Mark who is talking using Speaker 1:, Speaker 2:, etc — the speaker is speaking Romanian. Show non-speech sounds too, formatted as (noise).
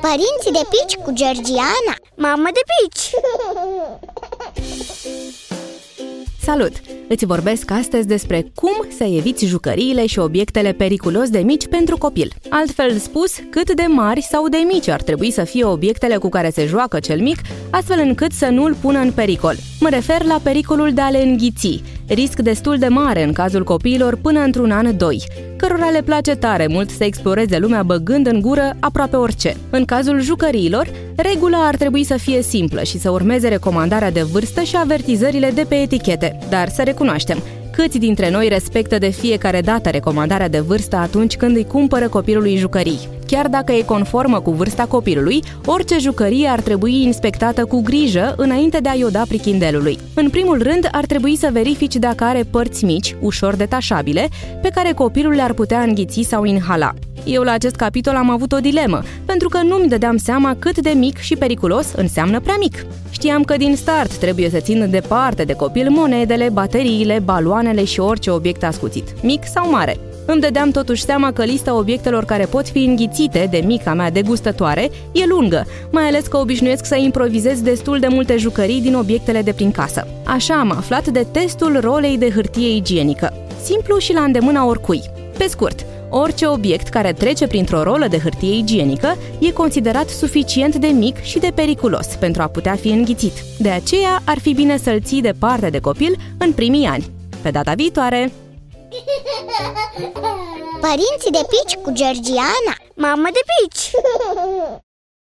Speaker 1: Părinții de pici cu Georgiana
Speaker 2: Mamă de pici!
Speaker 3: Salut! Îți vorbesc astăzi despre cum să eviți jucăriile și obiectele periculos de mici pentru copil. Altfel spus, cât de mari sau de mici ar trebui să fie obiectele cu care se joacă cel mic, astfel încât să nu-l pună în pericol. Mă refer la pericolul de a le înghiți, risc destul de mare în cazul copiilor până într-un an 2, cărora le place tare mult să exploreze lumea băgând în gură aproape orice. În cazul jucăriilor, regula ar trebui să fie simplă și să urmeze recomandarea de vârstă și avertizările de pe etichete, dar să recunoaștem, Câți dintre noi respectă de fiecare dată recomandarea de vârstă atunci când îi cumpără copilului jucării? Chiar dacă e conformă cu vârsta copilului, orice jucărie ar trebui inspectată cu grijă înainte de a-i o da prichindelului. În primul rând, ar trebui să verifici dacă are părți mici, ușor detașabile, pe care copilul le-ar putea înghiți sau inhala. Eu la acest capitol am avut o dilemă, pentru că nu-mi dădeam seama cât de mic și periculos înseamnă prea mic. Știam că din start trebuie să țin departe de copil monedele, bateriile, baloanele și orice obiect ascuțit, mic sau mare. Îmi dădeam totuși seama că lista obiectelor care pot fi înghițite de mica mea degustătoare e lungă, mai ales că obișnuiesc să improvizez destul de multe jucării din obiectele de prin casă. Așa am aflat de testul rolei de hârtie igienică. Simplu și la îndemâna oricui. Pe scurt, Orice obiect care trece printr-o rolă de hârtie igienică e considerat suficient de mic și de periculos pentru a putea fi înghițit. De aceea ar fi bine să-l ții departe de copil în primii ani. Pe data viitoare!
Speaker 1: Părinții de pici cu Georgiana
Speaker 2: Mamă de pici! (laughs)